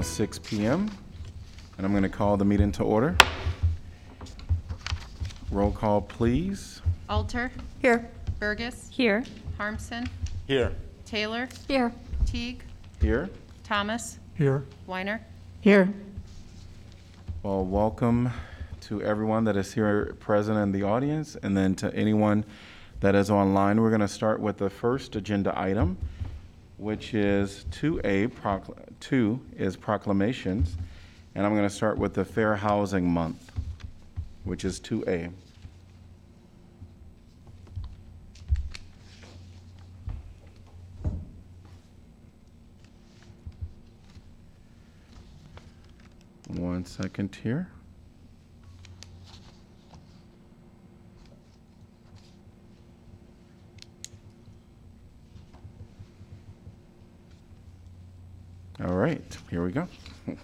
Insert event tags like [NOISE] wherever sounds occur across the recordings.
It is now 6 PM, and I'm going to call the meeting to order. Roll call, please. Alter, Here. Bergus, Here. Harmsen, Here. Taylor, Here. Teague, Here. Thomas, Here. Weiner. Here. Well, welcome to everyone that is here present in the audience, and then to anyone that is online. We're going to start with the first agenda item, which is 2A, procl- 2 is proclamations, and I'm going to start with the Fair Housing Month, which is 2A. One second here. All right, here we go. [LAUGHS]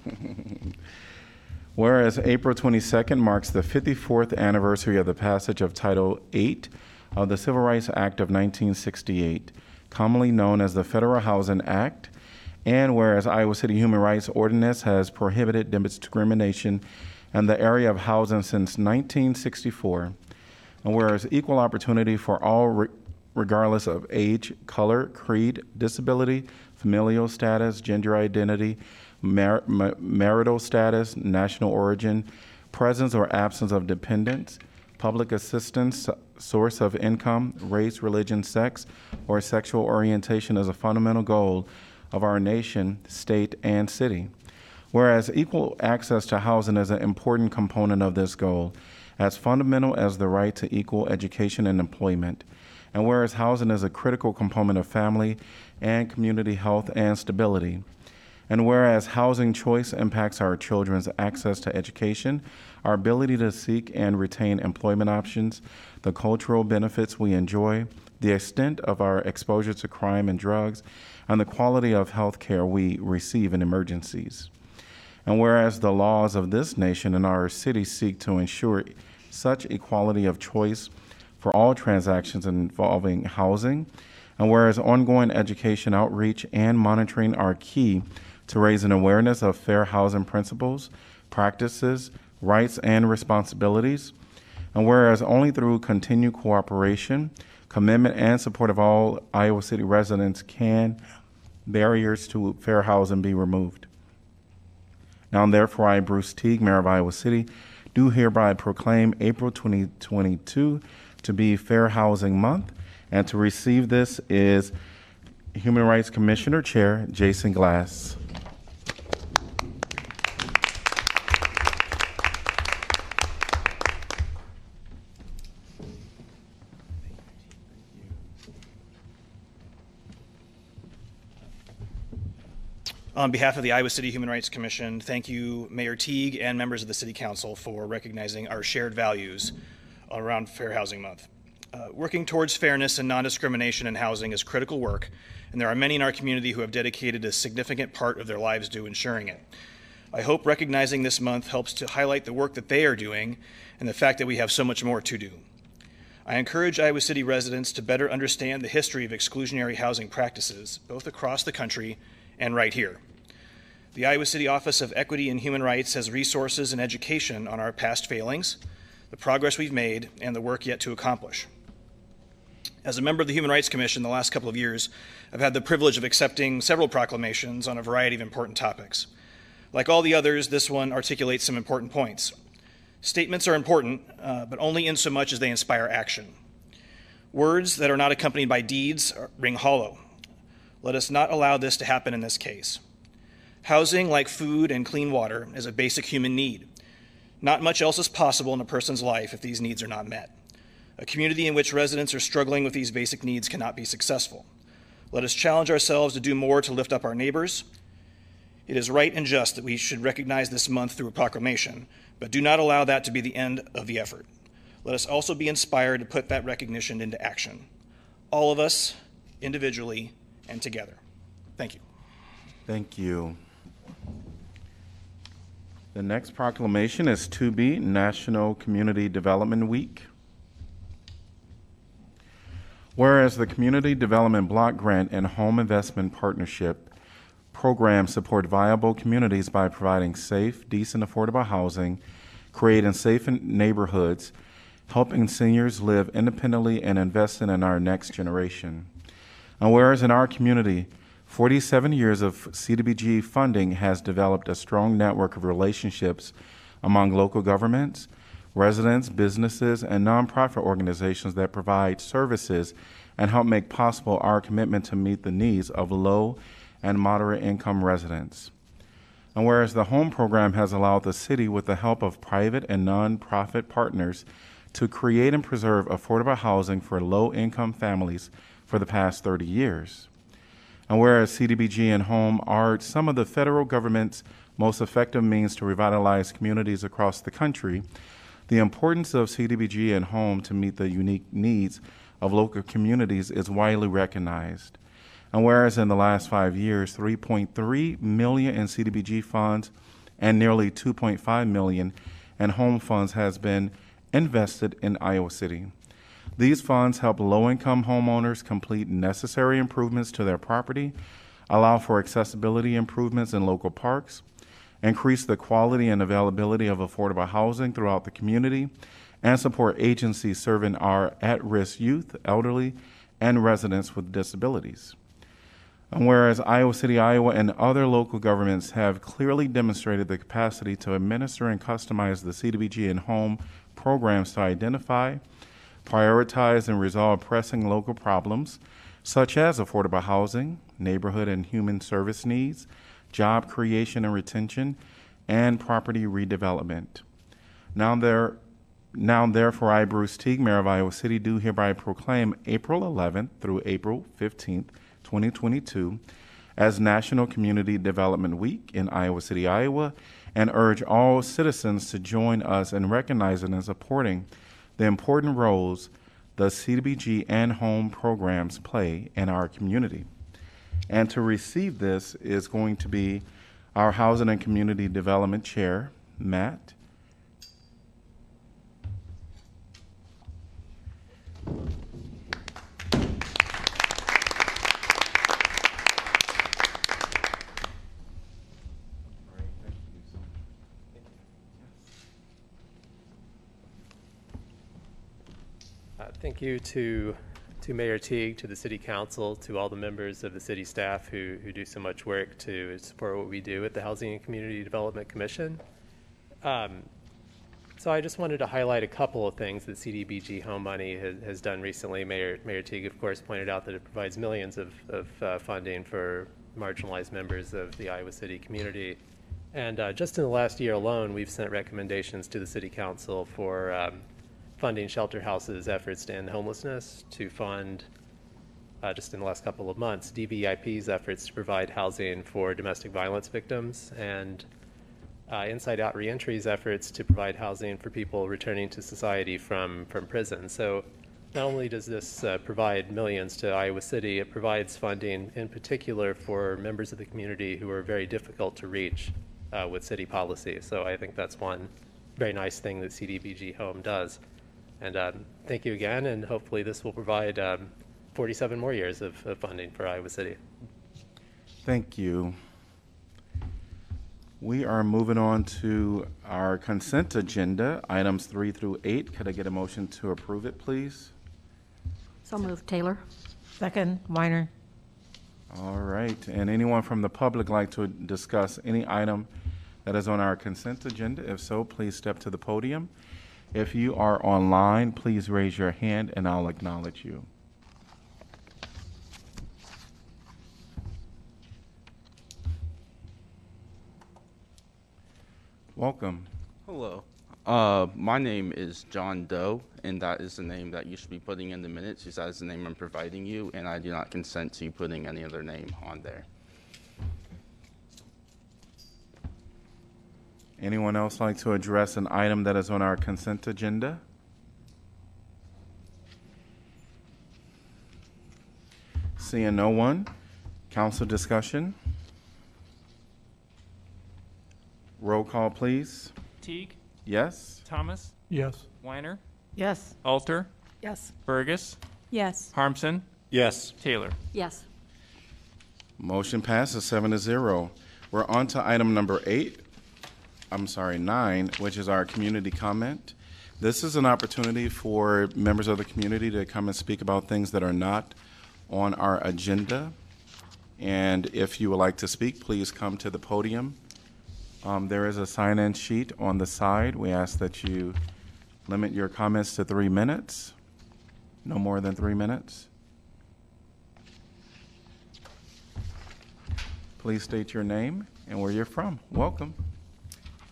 Whereas April 22nd marks the 54th anniversary of the passage of Title VIII of the Civil Rights Act of 1968, commonly known as the Federal Housing Act, and whereas Iowa City Human Rights Ordinance has prohibited discrimination in the area of housing since 1964, and whereas equal opportunity for all, re- regardless of age, color, creed, disability, familial status, gender identity, mar- ma- marital status, national origin, presence or absence of dependents, public assistance, source of income, race, religion, sex, or sexual orientation is a fundamental goal of our nation, state, and city. Whereas equal access to housing is an important component of this goal, as fundamental as the right to equal education and employment. And whereas housing is a critical component of family and community health and stability. And whereas housing choice impacts our children's access to education, our ability to seek and retain employment options, the cultural benefits we enjoy, the extent of our exposure to crime and drugs, and the quality of health care we receive in emergencies. And whereas the laws of this nation and our city seek to ensure such equality of choice for all transactions involving housing, and whereas ongoing education outreach and monitoring are key to raising awareness of fair housing principles, practices, rights, and responsibilities, and whereas only through continued cooperation, commitment, and support of all Iowa City residents can barriers to fair housing be removed. Now, therefore, I, Bruce Teague, Mayor of Iowa City, do hereby proclaim April 2022 to be Fair Housing Month, and to receive this is Human Rights Commissioner Chair Jason Glass. On behalf of the Iowa City Human Rights Commission, thank you, Mayor Teague and members of the City Council for recognizing our shared values around Fair Housing Month. Uh, working towards fairness and non discrimination in housing is critical work, and there are many in our community who have dedicated a significant part of their lives to ensuring it. I hope recognizing this month helps to highlight the work that they are doing and the fact that we have so much more to do. I encourage Iowa City residents to better understand the history of exclusionary housing practices, both across the country and right here. The Iowa City Office of Equity and Human Rights has resources and education on our past failings, the progress we've made, and the work yet to accomplish. As a member of the Human Rights Commission the last couple of years, I've had the privilege of accepting several proclamations on a variety of important topics. Like all the others, this one articulates some important points. Statements are important, uh, but only in so much as they inspire action. Words that are not accompanied by deeds ring hollow. Let us not allow this to happen in this case. Housing, like food and clean water, is a basic human need. Not much else is possible in a person's life if these needs are not met. A community in which residents are struggling with these basic needs cannot be successful. Let us challenge ourselves to do more to lift up our neighbors. It is right and just that we should recognize this month through a proclamation, but do not allow that to be the end of the effort. Let us also be inspired to put that recognition into action. All of us, individually and together. Thank you. Thank you. The next proclamation is to be National Community Development Week. Whereas the Community Development Block Grant and Home Investment Partnership programs support viable communities by providing safe, decent, affordable housing, creating safe neighborhoods, helping seniors live independently, and investing in our next generation. And whereas in our community, 47 years of CDBG funding has developed a strong network of relationships among local governments, residents, businesses, and nonprofit organizations that provide services and help make possible our commitment to meet the needs of low and moderate income residents. And whereas the home program has allowed the city, with the help of private and nonprofit partners, to create and preserve affordable housing for low income families for the past 30 years. And whereas CDBG and home are some of the federal government's most effective means to revitalize communities across the country, the importance of CDBG and home to meet the unique needs of local communities is widely recognized. And whereas in the last five years, 3.3 million in CDBG funds and nearly 2.5 million in home funds has been invested in Iowa City. These funds help low-income homeowners complete necessary improvements to their property, allow for accessibility improvements in local parks, increase the quality and availability of affordable housing throughout the community, and support agencies serving our at-risk youth, elderly, and residents with disabilities. And whereas Iowa City, Iowa, and other local governments have clearly demonstrated the capacity to administer and customize the CDBG and home programs to identify, prioritize, and resolve pressing local problems such as affordable housing, neighborhood and human service needs, job creation and retention, and property redevelopment. Now, there, now therefore, I, Bruce Teague, Mayor of Iowa City, do hereby proclaim April 11th through April 15th, 2022, as National Community Development Week in Iowa City, Iowa, and urge all citizens to join us in recognizing and supporting the important roles the CDBG and home programs play in our community. And to receive this is going to be our Housing and Community Development Chair, Matt. Uh, Thank you to, to Mayor Teague, to the city council, to all the members of the city staff who, who do so much work to support what we do at the Housing and Community Development Commission. Um, So I just wanted to highlight a couple of things that CDBG Home Money has, has done recently. Mayor, Mayor Teague, of course, pointed out that it provides millions of, of uh, funding for marginalized members of the Iowa City community. And uh, just in the last year alone, we've sent recommendations to the city council for um, funding shelter houses' efforts to end homelessness, to fund, uh, just in the last couple of months, DVIP's efforts to provide housing for domestic violence victims, and uh, Inside Out Reentry's efforts to provide housing for people returning to society from, from prison. So not only does this uh, provide millions to Iowa City, it provides funding in particular for members of the community who are very difficult to reach uh, with city policy. So I think that's one very nice thing that CDBG Home does. And um, thank you again, and hopefully this will provide um, 47 more years of, of funding for Iowa City. Thank you. We are moving on to our consent agenda, items three through eight. Could I get a motion to approve it, please? So moved, Taylor. Second, Weiner. All right, and anyone from the public like to discuss any item that is on our consent agenda? If so, please step to the podium. If you are online, please raise your hand and I'll acknowledge you. Welcome. Hello. Uh, my name is John Doe, and that is the name that you should be putting in the minutes, because that is the name I'm providing you, and I do not consent to you putting any other name on there. Anyone else like to address an item that is on our consent agenda? Seeing no one, council discussion. Roll call, please. Teague, Yes? Thomas, Yes. Weiner, Yes. Alter, Yes. Bergus, Yes. Harmsen, Yes. Taylor. Yes. Motion passes seven to zero. We're on to item number eight, I'm sorry, nine, which is our community comment. This is an opportunity for members of the community to come and speak about things that are not on our agenda. And if you would like to speak, please come to the podium. Um, There is a sign-in sheet on the side. We ask that you limit your comments to three minutes, no more than three minutes. Please state your name and where you're from. Welcome.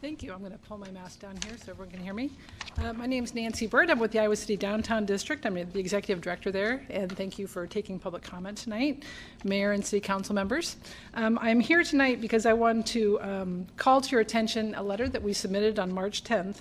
Thank you. I'm going to pull my mask down here so everyone can hear me. Uh, My is Nancy Bird. I'm with the Iowa City Downtown District. I'm the executive director there, and thank you for taking public comment tonight, mayor and city council members. Um, I'm here tonight because I want to um, call to your attention a letter that we submitted on March 10th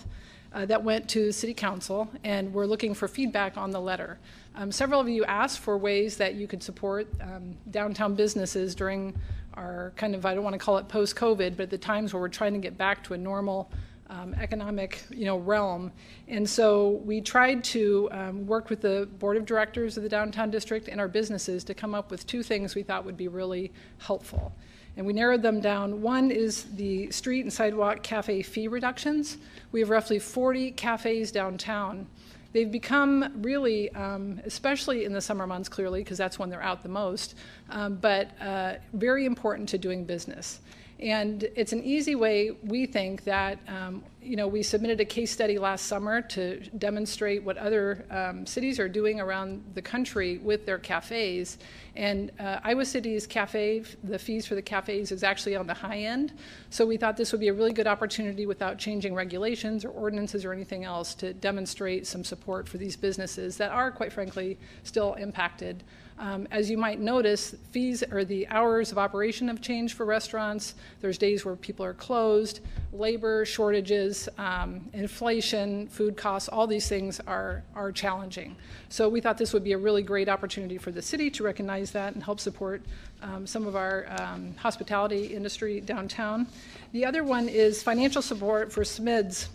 uh, that went to city council, and we're looking for feedback on the letter. Um, Several of you asked for ways that you could support um, downtown businesses during our kind of, I don't want to call it post-COVID, but the times where we're trying to get back to a normal um, economic, you know, realm. And so we tried to um, work with the board of directors of the downtown district and our businesses to come up with two things we thought would be really helpful. And we narrowed them down. One is the street and sidewalk cafe fee reductions. We have roughly 40 cafes downtown. They've become really, um, especially in the summer months, clearly, because that's when they're out the most, um, but uh, very important to doing business. And it's an easy way, we think, that, um, you know, we submitted a case study last summer to demonstrate what other um, cities are doing around the country with their cafes. And uh, Iowa City's cafe, the fees for the cafes is actually on the high end. So we thought this would be a really good opportunity without changing regulations or ordinances or anything else to demonstrate some support for these businesses that are, quite frankly, still impacted. Um, As you might notice, fees or the hours of operation have changed for restaurants. There's days where people are closed, labor shortages, um, inflation, food costs, all these things are, are challenging. So we thought this would be a really great opportunity for the city to recognize that and help support um, some of our um, hospitality industry downtown. The other one is financial support for SMIDS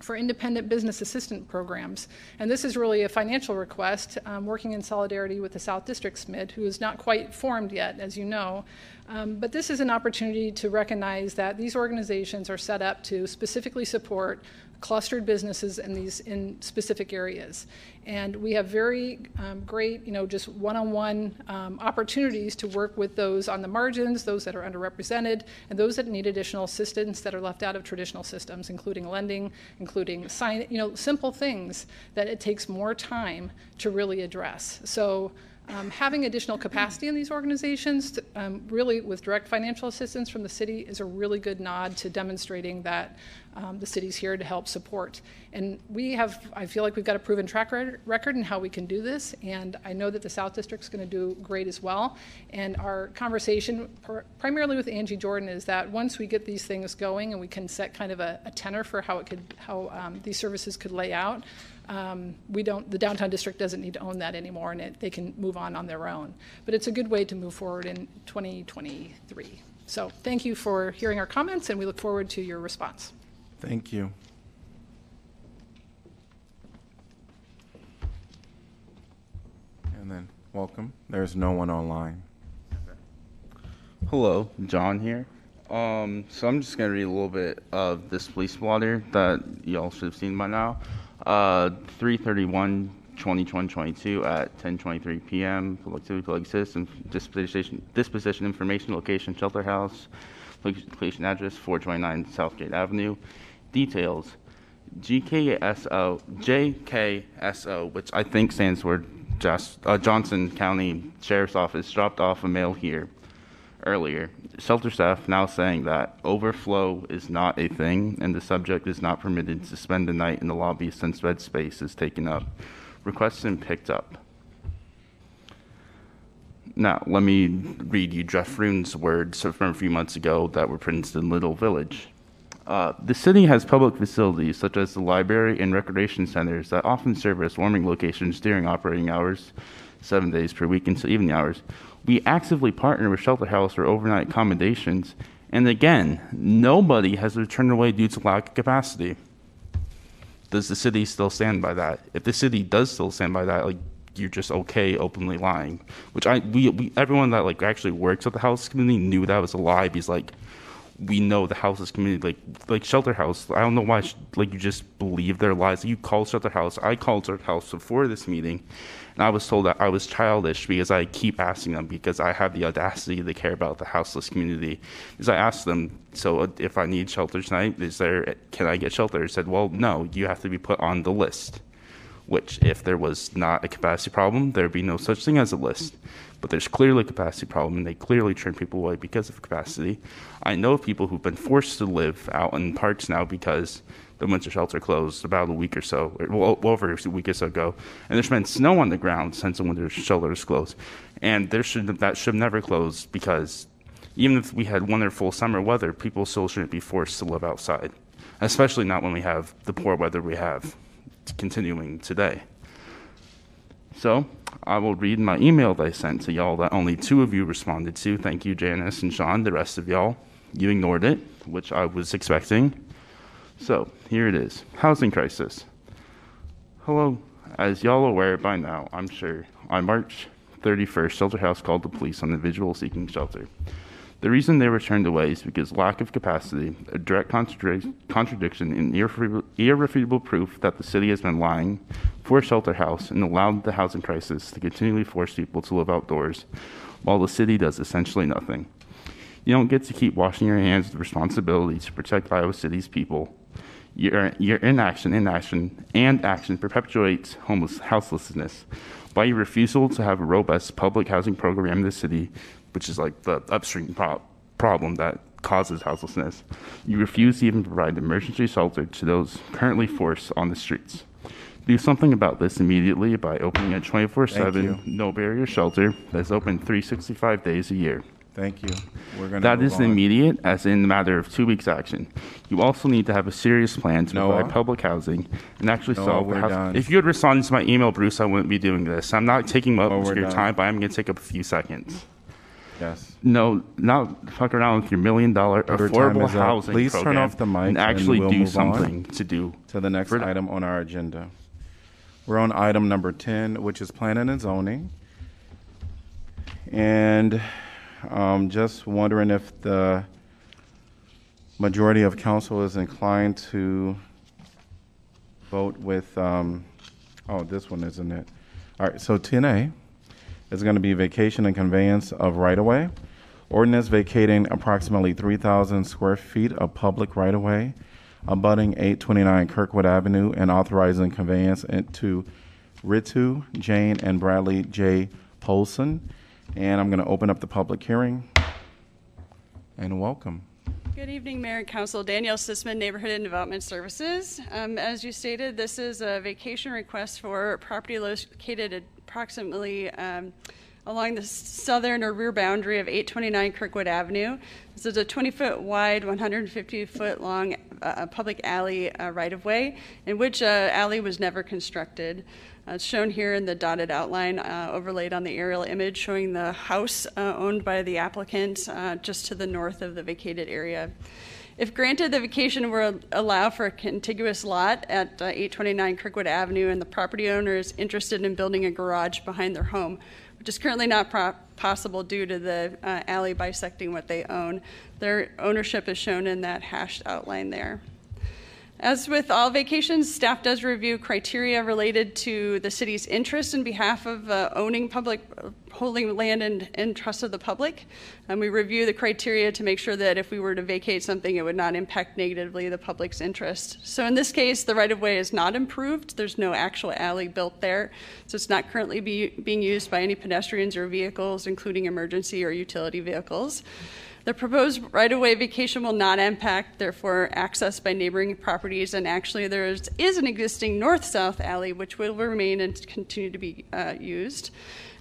for independent business assistant programs. And this is really a financial request, um, working in solidarity with the South District SMID, who is not quite formed yet, as you know. Um, but this is an opportunity to recognize that these organizations are set up to specifically support clustered businesses in these in specific areas. And we have very um, great, you know, just one-on-one um, opportunities to work with those on the margins, those that are underrepresented, and those that need additional assistance that are left out of traditional systems, including lending, including sign, you know, simple things that it takes more time to really address. So um, having additional capacity in these organizations, to, um, really with direct financial assistance from the city, is a really good nod to demonstrating that um, the city's here to help support. And we have, I feel like we've got a proven track record in how we can do this, and I know that the South District's going to do great as well. And our conversation, pr- primarily with Angie Jordan, is that once we get these things going and we can set kind of a, a tenor for how it could, how um, these services could lay out, um, we don't, the downtown district doesn't need to own that anymore, and it, they can move on on their own. But it's a good way to move forward in 2023. So thank you for hearing our comments, and we look forward to your response. Thank you. And then, welcome. There's no one online. Hello, John here. Um, so I'm just gonna read a little bit of this police blotter that y'all should have seen by now. Uh, 331 2022 at 10:23 p.m. Public City, Public Citizen disposition, disposition information, location, shelter house, location address 429 Southgate Avenue. Details: GKSO, JKSO, which I think stands for Jas- uh, Johnson County Sheriff's Office, dropped off a mail here earlier. Shelter staff now saying that overflow is not a thing and the subject is not permitted to spend the night in the lobby since bed space is taken up. Requests been picked up. Now, let me read you Geoff Fruin's words from a few months ago that were printed in Little Village. Uh, the city has public facilities such as the library and recreation centers that often serve as warming locations during operating hours, seven days per week into evening hours. We actively partner with Shelter House for overnight accommodations, and again, nobody has been turned away due to lack of capacity. Does the city still stand by that? If the city does still stand by that, like, you're just okay openly lying. Which I we, we everyone that like actually works at the house community knew that was a lie because like we know the houses community like like shelter house. I don't know why like you just believe their lies. You called shelter house. I called shelter house before this meeting and i was told that i was childish because i keep asking them because i have the audacity to care about the houseless community. Because i asked them so uh, if i need shelter tonight is there can i get shelter? They said well no you have to be put on the list which if there was not a capacity problem, there would be no such thing as a list. But there's clearly a capacity problem, and they clearly turn people away because of capacity. I know of people who've been forced to live out in parks now because the winter shelter closed about a week or so, or well, over a week or so ago, and there's been snow on the ground since the winter shelter was closed, and there should that should never close because even if we had wonderful summer weather, people still shouldn't be forced to live outside, especially not when we have the poor weather we have continuing today. So I will read my email that I sent to y'all that only two of you responded to. Thank you, Janice and Sean. The rest of y'all, you ignored it, which I was expecting. So here it is Housing crisis. Hello. As y'all are aware by now, I'm sure, on March 31st, Shelter House called the police on the individual seeking shelter. The reason they were turned away is because lack of capacity, a direct contradic- contradiction, irrefutable, irrefutable proof that the city has been lying for Shelter House and allowed the housing crisis to continually force people to live outdoors, while the city does essentially nothing. You don't get to keep washing your hands of the responsibility to protect Iowa City's people. Your, your inaction, inaction, and action perpetuates homeless, houselessness by your refusal to have a robust public housing program in the city which is like the upstream pro- problem that causes houselessness. You refuse to even provide emergency shelter to those currently forced on the streets. Do something about this immediately by opening a 24 7 no barrier shelter that's open 365 days a year. Thank you. We're to That is on. immediate, as in a matter of two weeks action. You also need to have a serious plan to Noah? provide public housing and actually Noah, solve the done. If you had responded to my email, Bruce, I wouldn't be doing this. I'm not taking up your done. time, but I'm going to take up a few seconds. Yes. No, not fuck around with your million dollar Your time affordable is up. housing Please turn program off the mic and and actually we'll do move on. something to do. to the next For- item on our agenda. We're on item number 10, which is planning and zoning. And um, just wondering if the majority of council is inclined to vote with, um, oh, this one isn't it? All right, so 10A is going to be vacation and conveyance of right-of-way. Ordinance vacating approximately 3,000 square feet of public right-of-way abutting 829 Kirkwood Avenue and authorizing conveyance to Ritu, Jane, and Bradley J. Polson. And I'm going to open up the public hearing. And welcome. Good evening, Mayor and Council. Danielle Sitzman, Neighborhood and Development Services. Um, As you stated, this is a vacation request for property located approximately um, along the southern or rear boundary of 829 Kirkwood Avenue. This is a 20-foot wide, 150-foot long uh, public alley uh, right-of-way in which uh, alley was never constructed. Uh, It's shown here in the dotted outline uh, overlaid on the aerial image showing the house uh, owned by the applicant just to the north of the vacated area. If granted, the vacation will allow for a contiguous lot at uh, 829 Kirkwood Avenue, and the property owner is interested in building a garage behind their home, which is currently not pro- possible due to the uh, alley bisecting what they own. Their ownership is shown in that hashed outline there. As with all vacations, staff does review criteria related to the city's interest in behalf of uh, owning public, holding land in, in trust of the public. And we review the criteria to make sure that if we were to vacate something, it would not impact negatively the public's interest. So in this case, the right of way is not improved. There's no actual alley built there. So it's not currently be, being used by any pedestrians or vehicles, including emergency or utility vehicles. The proposed right-of-way vacation will not impact, therefore, access by neighboring properties, and actually, there is, is an existing north-south alley which will remain and continue to be uh, used.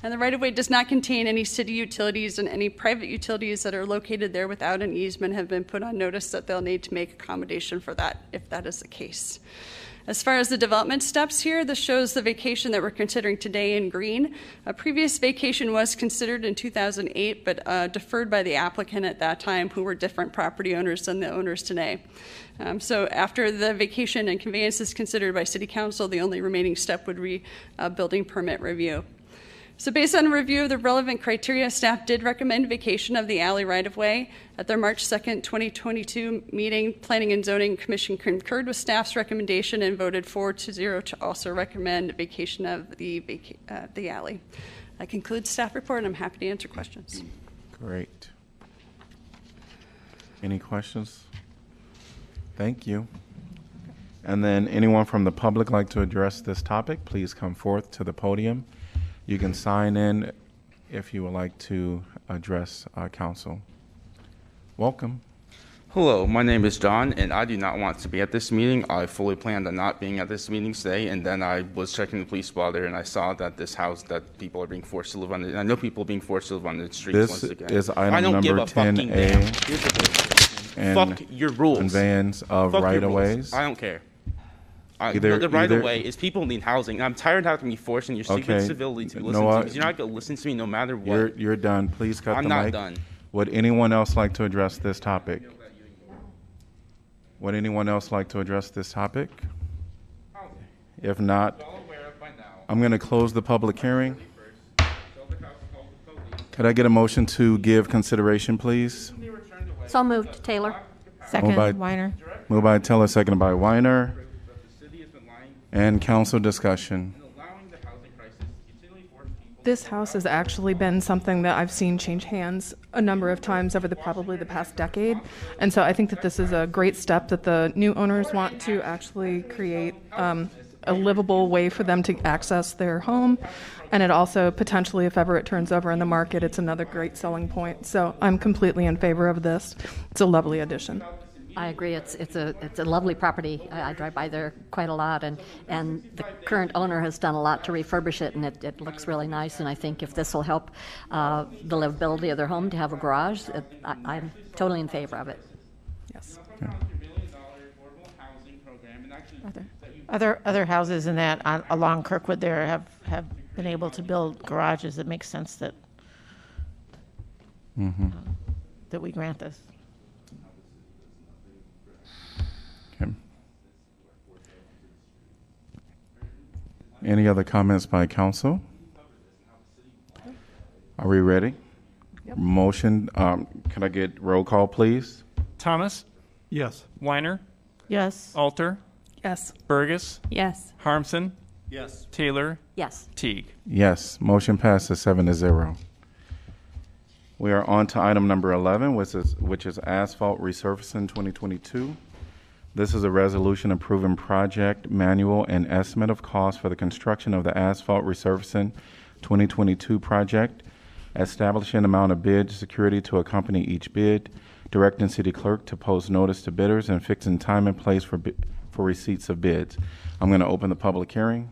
And the right-of-way does not contain any city utilities, and any private utilities that are located there without an easement have been put on notice that they'll need to make accommodation for that, if that is the case. As far as the development steps here, this shows the vacation that we're considering today in green. A previous vacation was considered in 2008, but uh, deferred by the applicant at that time, who were different property owners than the owners today. Um, so after the vacation and conveyance is considered by City Council, the only remaining step would be a building permit review. So, based on a review of the relevant criteria, staff did recommend vacation of the alley right of way. At their March 2nd, 2022 meeting, Planning and Zoning Commission concurred with staff's recommendation and voted 4 to 0 to also recommend vacation of the, uh, the alley. That concludes staff report, and I'm happy to answer questions. Great. Any questions? Thank you. And then anyone from the public like to address this topic, please come forth to the podium. You can sign in if you would like to address uh, council. Welcome. Hello, my name is John, and I do not want to be at this meeting. I fully planned on not being at this meeting today, and then I was checking the police blotter, and I saw that this house that people are being forced to live on. And I know people are being forced to live on the streets This once again. is item I don't give number a fucking 10A. damn. Here's the thing. And Fuck your rules. Conveyance of Fuck right of ways. I don't care. I, Either- the right either- of way is people need housing. I'm tired of having to you forcing your stupid Okay. civility to listen know to me. you're not going to listen to me no matter what. You're, you're done. Please cut I'm the not done. Would anyone else like to address this topic? Would anyone else like to address this topic? If not, I'm going to close the public hearing. Could I get a motion to give consideration, please? So moved, Taylor. Second, by- Weiner. Moved by Taylor, seconded by Weiner. And council discussion. This house has actually been something that I've seen change hands a number of times over the probably the past decade. And so I think that this is a great step that the new owners want to actually create um, a livable way for them to access their home. And it also potentially, if ever it turns over in the market, it's another great selling point. So I'm completely in favor of this. It's a lovely addition. I agree. It's it's a it's a lovely property. I, I drive by there quite a lot, and and the current owner has done a lot to refurbish it, and it, it looks really nice. And I think if this will help uh, the livability of their home to have a garage, it, I, I'm totally in favor of it. Yes. Other, other other houses in that, on- along Kirkwood there have, have been able to build garages. It makes sense that, uh, that we grant this. Any other comments by council? Are we ready? Motion, um, can I get roll call, please? Thomas, Yes. Weiner, Yes. Alter, Yes. Bergus, Yes. Harmsen, Yes. Taylor, Yes. Teague. Yes, motion passes seven to zero. We are on to item number 11, which is, which is asphalt resurfacing 2022. This is a resolution approving project manual and estimate of cost for the construction of the asphalt resurfacing 2022 project, establishing amount of bid security to accompany each bid, directing city clerk to post notice to bidders, and fixing time and place for, for receipts of bids. I'm going to open the public hearing.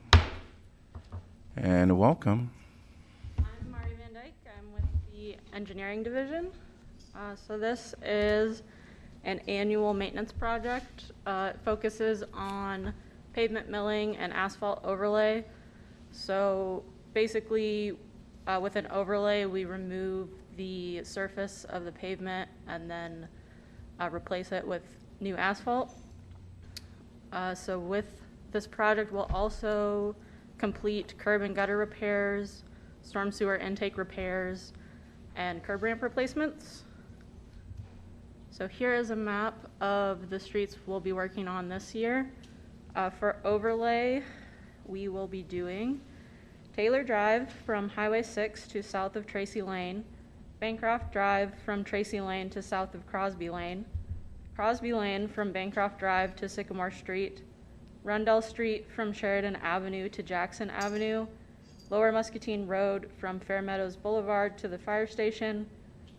And welcome. I'm Marty Van Dyke. I'm with the engineering division. Uh, so this is an annual maintenance project. Uh, it focuses on pavement milling and asphalt overlay. So basically, uh, with an overlay, we remove the surface of the pavement and then uh, replace it with new asphalt. Uh, So with this project, we'll also complete curb and gutter repairs, storm sewer intake repairs, and curb ramp replacements. So here is a map of the streets we'll be working on this year. Uh, For overlay, we will be doing Taylor Drive from Highway 6 to south of Tracy Lane, Bancroft Drive from Tracy Lane to south of Crosby Lane, Crosby Lane from Bancroft Drive to Sycamore Street, Rundell Street from Sheridan Avenue to Jackson Avenue, Lower Muscatine Road from Fair Meadows Boulevard to the fire station,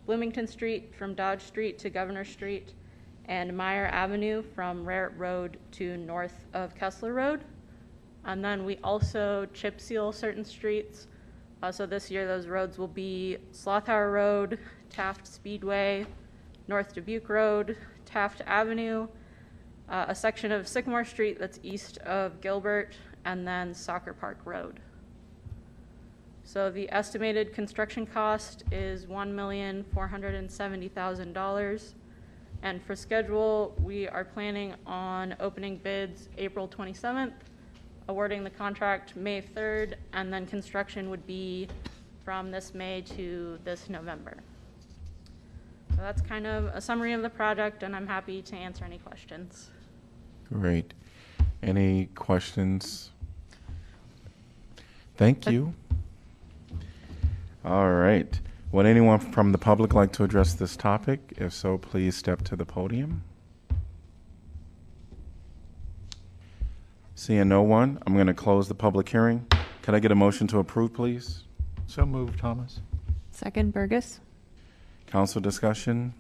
Bloomington Street from Dodge Street to Governor Street, and Meyer Avenue from Rohret Road to north of Kessler Road. And then we also chip seal certain streets. Uh, so this year, those roads will be Slothower Road, Taft Speedway, North Dubuque Road, Taft Avenue, uh, a section of Sycamore Street that's east of Gilbert, and then Soccer Park Road. So the estimated construction cost is one million four hundred and for schedule, we are planning on opening bids April twenty-seventh, awarding the contract May third, and then construction would be from this May to this November. So that's kind of a summary of the project, and I'm happy to answer any questions. Great. Any questions? Thank you. All right. Would anyone from the public like to address this topic? If so, please step to the podium. Seeing no one, I'm going to close the public hearing. Can I get a motion to approve, please? So moved, Thomas. Second, Bergus. Council discussion?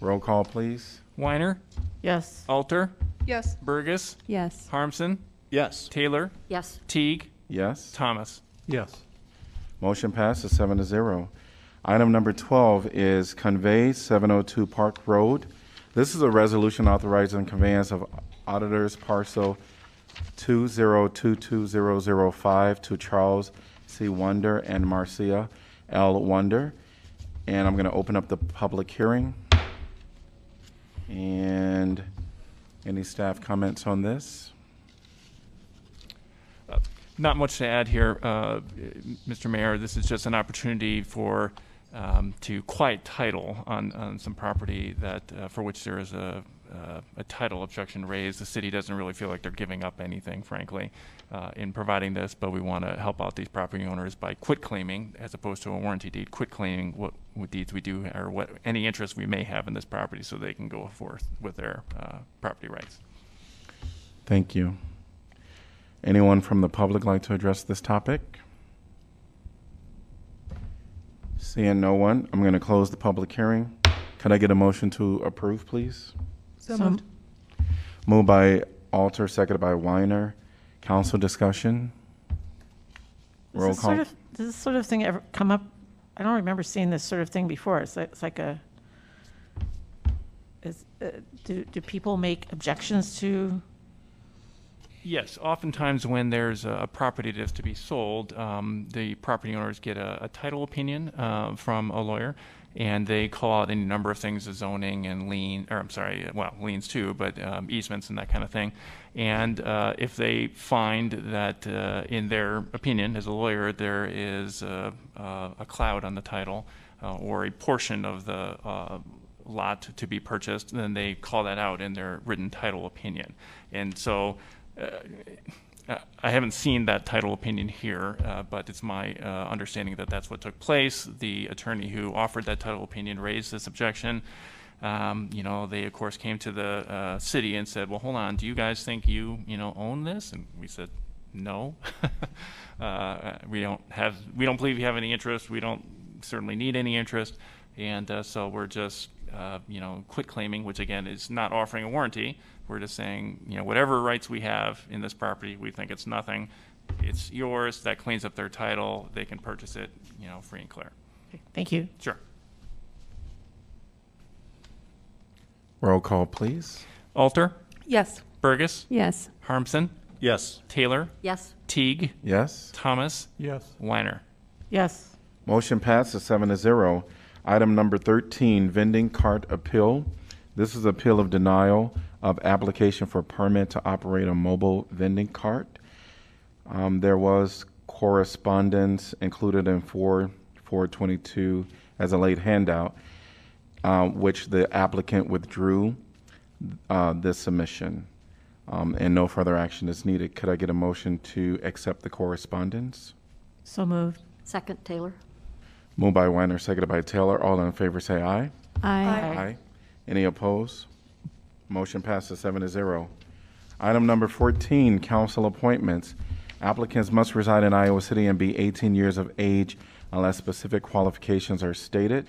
Roll call, please. Weiner, Yes. Alter, Yes. Bergus, Yes. Harmsen, Yes. Taylor, Yes. Teague, Yes? Thomas. Yes. Motion passes seven to zero. Item number 12 is convey 702 Park Road. This is a resolution authorizing conveyance of auditors parcel 2022005 to Charles C. Wonder and Marcia L. Wonder. And I'm going to open up the public hearing. And any staff comments on this? Not much to add here, uh, Mr. Mayor. This is just an opportunity for um, to quiet title on, on some property that uh, for which there is a, uh, a title objection raised. The city doesn't really feel like they're giving up anything, frankly, uh, in providing this, but we want to help out these property owners by quit claiming, as opposed to a warranty deed, quit claiming what, what deeds we do or what any interest we may have in this property, so they can go forth with their uh, property rights. Thank you. Anyone from the public like to address this topic? Seeing no one, I'm going to close the public hearing. Could I get a motion to approve, please? So So- moved. Moved by Alter, seconded by Weiner. Council discussion? Does Roll this sort of- Does this sort of thing ever come up? I don't remember seeing this sort of thing before. It's like, it's like a, is, uh, do, do people make objections to? Yes, oftentimes when there's a property that's to be sold, um, the property owners get a, a title opinion uh, from a lawyer, and they call out any number of things, the zoning and lien, or I'm sorry, well, liens too, but um, easements and that kind of thing. And uh, if they find that, uh, in their opinion, as a lawyer, there is a, a cloud on the title uh, or a portion of the uh, lot to be purchased, then they call that out in their written title opinion. And so I haven't seen that title opinion here, uh, but it's my uh, understanding that that's what took place. The attorney who offered that title opinion raised this objection. Um, you know, they of course came to the uh, city and said, "Well, hold on, do you guys think you, you know, own this?" And we said, "No, [LAUGHS] uh, we don't have, we don't believe you have any interest. We don't certainly need any interest." And uh, so we're just, uh, you know, quit claiming, which again is not offering a warranty. We're just saying, you know, whatever rights we have in this property, we think it's nothing. It's yours. That cleans up their title. They can purchase it, you know, free and clear. Thank you. Sure. Roll call, please. Alter, Yes. Bergus, Yes. Harmsen, Yes. Taylor, Yes. Teague, Yes? Thomas, Yes. Weiner. Yes. Motion passes seven to zero. Item number 13, vending cart appeal. This is a appeal of denial of application for permit to operate a mobile vending cart. Um, There was correspondence included in 4, 422 as a late handout, uh, which the applicant withdrew uh, this submission, um, and no further action is needed. Could I get a motion to accept the correspondence? So moved. Second, Taylor. Moved by Weiner, seconded by Taylor. All in favor say aye. Aye. Any opposed? Motion passes seven to zero. Item number 14, council appointments. Applicants must reside in Iowa City and be 18 years of age unless specific qualifications are stated.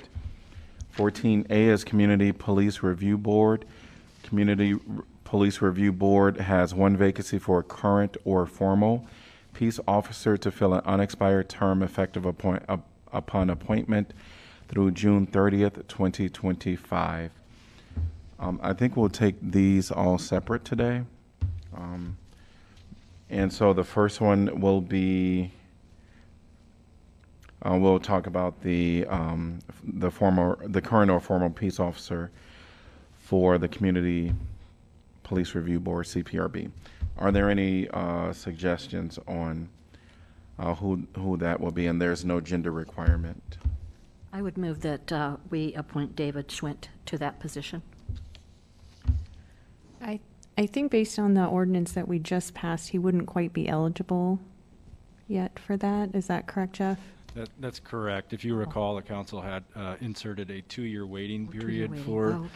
14A is Community Police Review Board. Community R- Police Review Board has one vacancy for a current or formal peace officer to fill an unexpired term effective appoint, up- upon appointment through June 30th, 2025. Um, I think we'll take these all separate today. Um, and so the first one will be, uh, we'll talk about the, um, the former, the current or former peace officer for the Community Police Review Board, CPRB. Are there any, uh, suggestions on, uh, who, who that will be? And there's no gender requirement. I would move that uh, we appoint David Schwint to that position. I, I think based on the ordinance that we just passed, he wouldn't quite be eligible yet for that. Is that correct, Geoff? That, that's correct. If you recall, the council had uh, inserted a two-year waiting two-year period waiting. for Oh,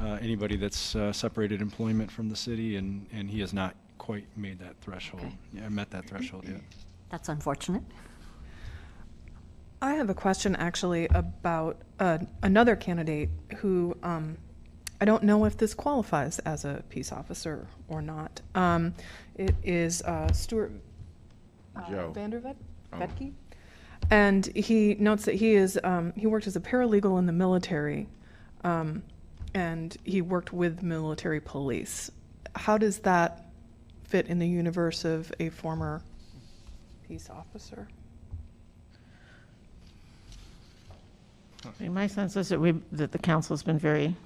okay. uh, anybody that's uh, separated employment from the city, and, and he has not quite made that threshold, Okay. yeah, met that threshold yet. That's unfortunate. I have a question actually about uh, another candidate who um, I don't know if this qualifies as a peace officer or not. Um, it is uh, Stuart uh, Joe. Vandervet, Oh. Vetke, and he notes that he is um, he worked as a paralegal in the military, um, and he worked with military police. How does that fit in the universe of a former peace officer? I mean, my sense is that we, that the council's been very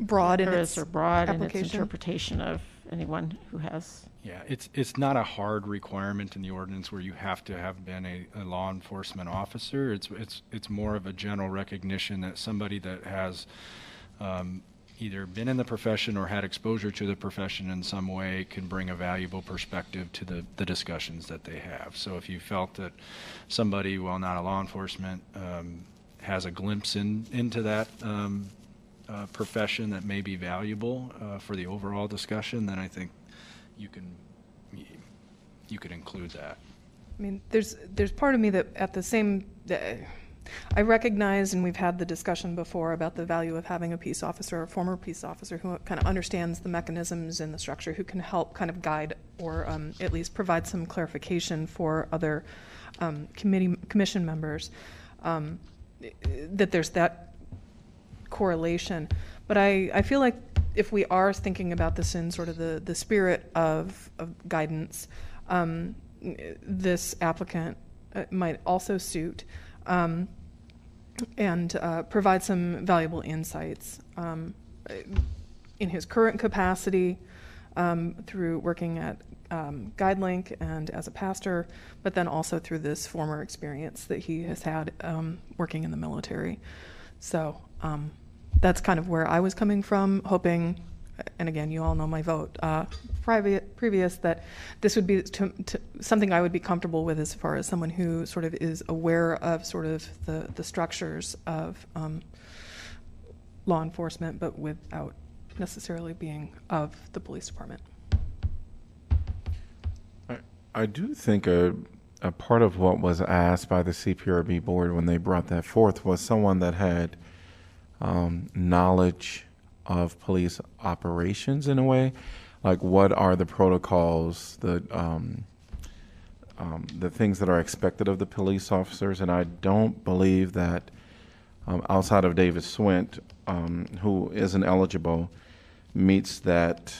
Broad in its or broad in its application? interpretation of anyone who has. Yeah, it's, it's not a hard requirement in the ordinance where you have to have been a, a law enforcement officer. It's, it's, it's more of a general recognition that somebody that has um, either been in the profession or had exposure to the profession in some way can bring a valuable perspective to the, the discussions that they have. So if you felt that somebody, while not a law enforcement, um, has a glimpse in, into that um, uh, profession that may be valuable uh, for the overall discussion, then I think you can, you could include that. I mean, there's there's part of me that at the same, uh, I recognize, and we've had the discussion before about the value of having a peace officer, a former peace officer who kind of understands the mechanisms and the structure, who can help kind of guide or um, at least provide some clarification for other um, committee commission members. Um, that there's that correlation. But I, I feel like if we are thinking about this in sort of the, the spirit of, of guidance, um, this applicant uh, might also suit um, and uh, provide some valuable insights um, in his current capacity um, through working at um, GuideLink and as a pastor, but then also through this former experience that he has had um, working in the military. So um, that's kind of where I was coming from, hoping, and again, you all know my vote, uh, private, previous, that this would be to, to something I would be comfortable with as far as someone who sort of is aware of sort of the, the structures of um, law enforcement, but without necessarily being of the police department. I, I do think a, a part of what was asked by the CPRB board when they brought that forth was someone that had um, knowledge of police operations in a way. Like, what are the protocols, the um, um, the things that are expected of the police officers? And I don't believe that um, outside of David Schwindt, um, who isn't eligible, meets that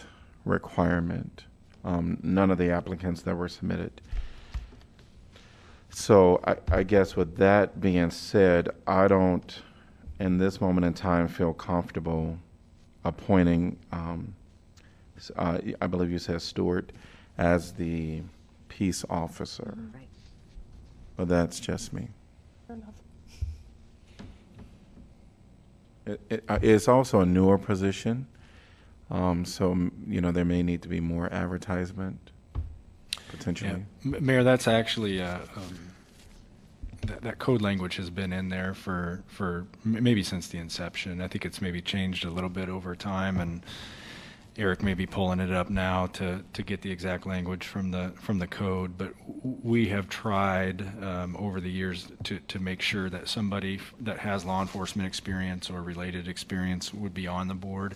requirement. Um, none of the applicants that were submitted. So I, I guess with that being said, I don't, in this moment in time, feel comfortable appointing, um, uh, I believe you said Stewart, as the peace officer. Right. But that's just me. Fair enough. It, it, uh, it's also a newer position, um, so you know there may need to be more advertisement potentially. Yeah, M- Mayor, that's actually, uh, um, that, that code language has been in there for, for maybe since the inception. I think it's maybe changed a little bit over time, and Eric may be pulling it up now to, to get the exact language from the, from the code. But we have tried um, over the years to, to make sure that somebody that has law enforcement experience or related experience would be on the board.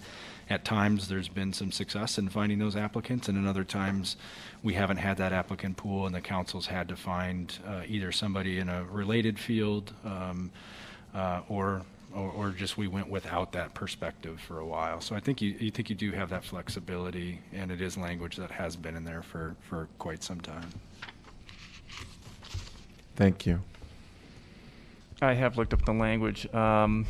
At times, there's been some success in finding those applicants, and in other times, we haven't had that applicant pool, and the council's had to find uh, either somebody in a related field um, uh, or or, or just we went without that perspective for a while. So I think you, you think you do have that flexibility, and it is language that has been in there for, for quite some time. Thank you. I have looked up the language. Um,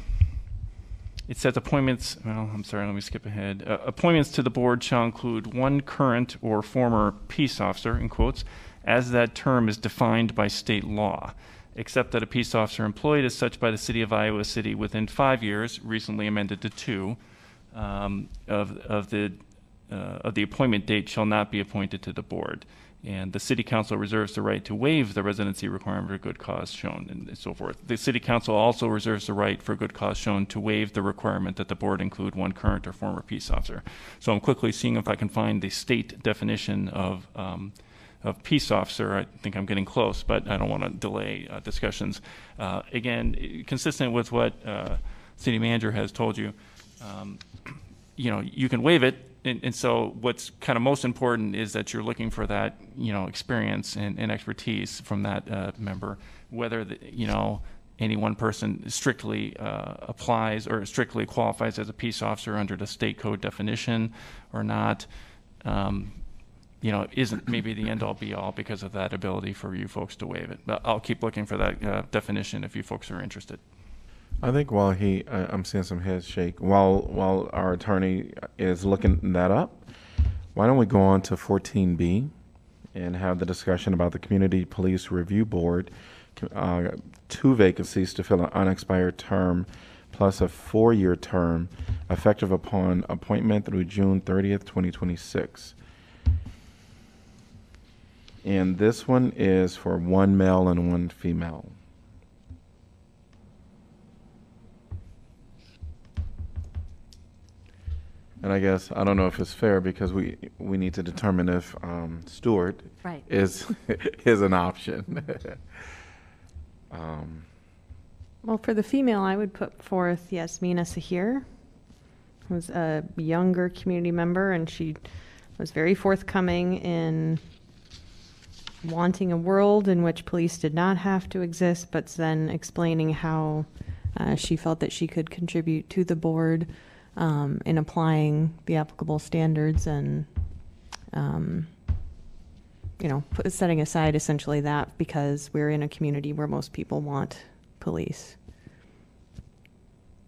it says appointments, well, I'm sorry, let me skip ahead. Uh, appointments to the board shall include one current or former peace officer, in quotes, as that term is defined by state law, except that a peace officer employed as such by the city of Iowa City within five years, recently amended to two, um, of, of the, uh, of the appointment date shall not be appointed to the board. And the city council reserves the right to waive the residency requirement for good cause shown and so forth. The city council also reserves the right for good cause shown to waive the requirement that the board include one current or former peace officer. So I'm quickly seeing if I can find the state definition of, um, of peace officer. I think I'm getting close, but I don't want to delay uh, discussions. Uh, again, consistent with what uh, city manager has told you, um, you know, you can waive it, and, and so what's kind of most important is that you're looking for that, you know, experience and, and expertise from that uh, member, whether, the, you know, any one person strictly uh, applies or strictly qualifies as a peace officer under the state code definition or not, um, you know, isn't maybe the end all be all because of that ability for you folks to waive it. But I'll keep looking for that uh, definition if you folks are interested. I think while he, uh, I'm seeing some heads shake. While while our attorney is looking that up, why don't we go on to 14B and have the discussion about the Community Police Review Board, uh, two vacancies to fill an unexpired term, plus a four-year term, effective upon appointment through June 30th, 2026. And this one is for one male and one female. And I guess, I don't know if it's fair because we, we need to determine if um, Stewart Right. is, [LAUGHS] is an option. [LAUGHS] Um, Well, for the female, I would put forth Yasmina Sahir, who's a younger community member, and she was very forthcoming in wanting a world in which police did not have to exist, but then explaining how uh, she felt that she could contribute to the board um, in applying the applicable standards and, um, you know, put, setting aside essentially that because we're in a community where most people want police.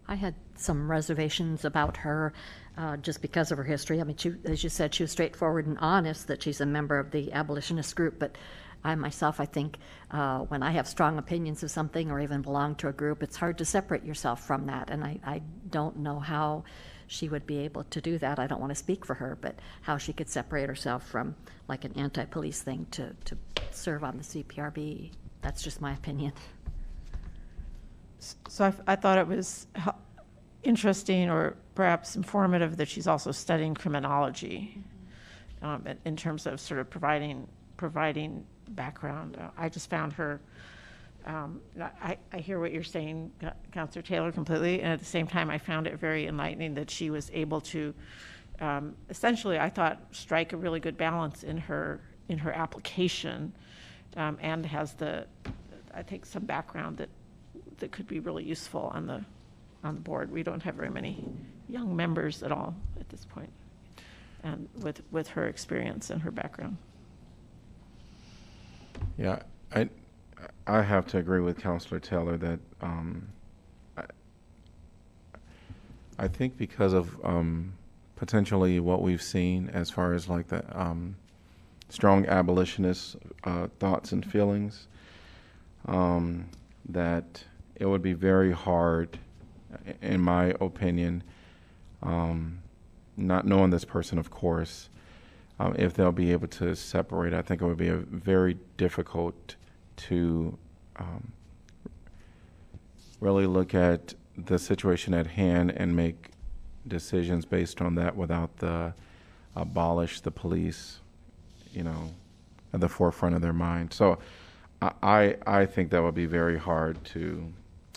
I had some reservations about her uh, just because of her history. I mean, she, as you said, she was straightforward and honest that she's a member of the abolitionist group, but I myself, I think, uh, when I have strong opinions of something or even belong to a group, it's hard to separate yourself from that. And I, I don't know how she would be able to do that. I don't want to speak for her, but how she could separate herself from like an anti police thing to, to serve on the CPRB. That's just my opinion. So I, I thought it was interesting or perhaps informative that she's also studying criminology um, in, in terms of sort of providing providing background. Uh, I just found her. Um, I, I hear what you're saying, Co- Counselor Taylor, completely, and at the same time, I found it very enlightening that she was able to, um, essentially, I thought, strike a really good balance in her in her application, um, and has the, I think, some background that that could be really useful on the, on the board. We don't have very many young members at all at this point, and with, with her experience and her background. Yeah, I, I have to agree with Counselor Taylor that, um, I, I think because of, um, potentially what we've seen as far as like the, um, strong abolitionist, uh, thoughts and feelings, um, that it would be very hard, in my opinion, um, not knowing this person, of course, um, if they'll be able to separate. I think it would be very difficult to um, really look at the situation at hand and make decisions based on that without the abolish the police, you know, at the forefront of their mind. So I, I, I think that would be very hard to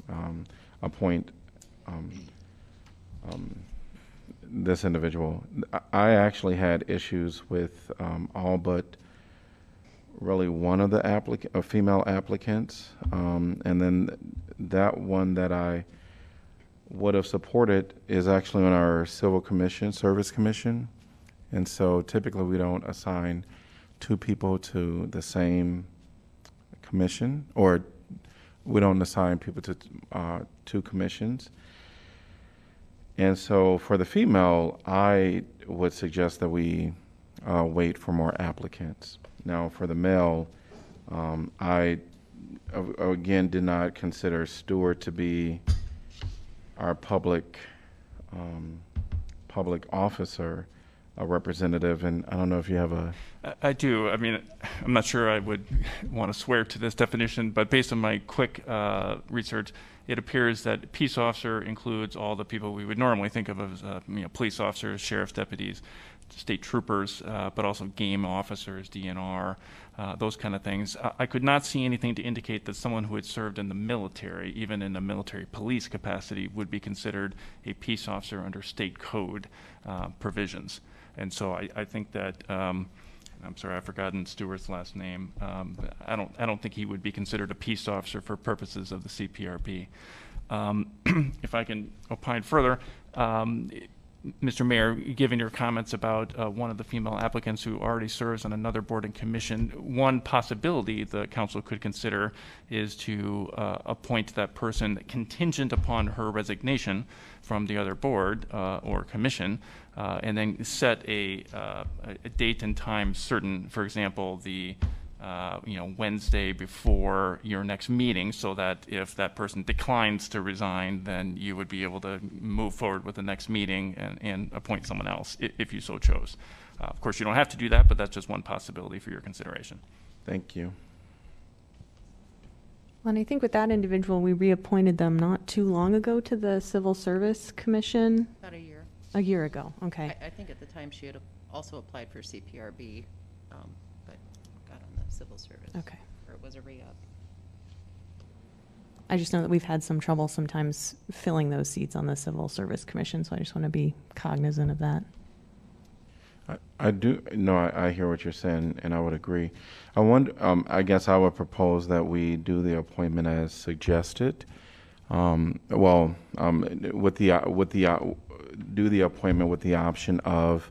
um, appoint um, um, this individual. I- actually had issues with um, all but really one of the applic- uh, female applicants, um, and then that one that I would have supported is actually on our Civil Commission, Service Commission. And so typically we don't assign two people to the same commission, or we don't assign people to uh, two commissions. And so for the female, I would suggest that we uh, wait for more applicants. Now, for the male, um, I again did not consider Stewart to be our public um, public officer, a representative, and I don't know if you have a I- I do. I mean, I'm not sure I would [LAUGHS] want to swear to this definition, but based on my quick uh, research, it appears that peace officer includes all the people we would normally think of as, uh, you know, police officers, sheriff's deputies, state troopers, uh, but also game officers, DNR, uh, those kind of things. I, I could not see anything to indicate that someone who had served in the military, even in a military police capacity, would be considered a peace officer under state code uh, provisions. And so I, I think that. Um, I'm sorry, I've forgotten Stewart's last name. Um, I don't, I don't think he would be considered a peace officer for purposes of the CPRB. Um, [CLEARS THROAT] if I can opine further, um, Mr. Mayor, given your comments about uh, one of the female applicants who already serves on another board and commission, one possibility the council could consider is to uh, appoint that person contingent upon her resignation from the other board uh, or commission, uh, and then set a, uh, a date and time certain, for example, the uh, you know, Wednesday before your next meeting, so that if that person declines to resign, then you would be able to move forward with the next meeting and, and appoint someone else, i- if you so chose. Uh, Of course, you don't have to do that, but that's just one possibility for your consideration. Thank you. Well, And I think with that individual, we reappointed them not too long ago to the Civil Service Commission. About a year. A year ago, okay. I, I think at the time she had also applied for CPRB, um, but got on the civil service. Okay. Or it was a re-up. I just know that we've had some trouble sometimes filling those seats on the Civil Service Commission, so I just want to be cognizant of that. I, do, no, I, I hear what you're saying, and I would agree. I wonder, um, I guess I would propose that we do the appointment as suggested. Um, well, um, with the, uh, with the, uh, do the appointment with the option of,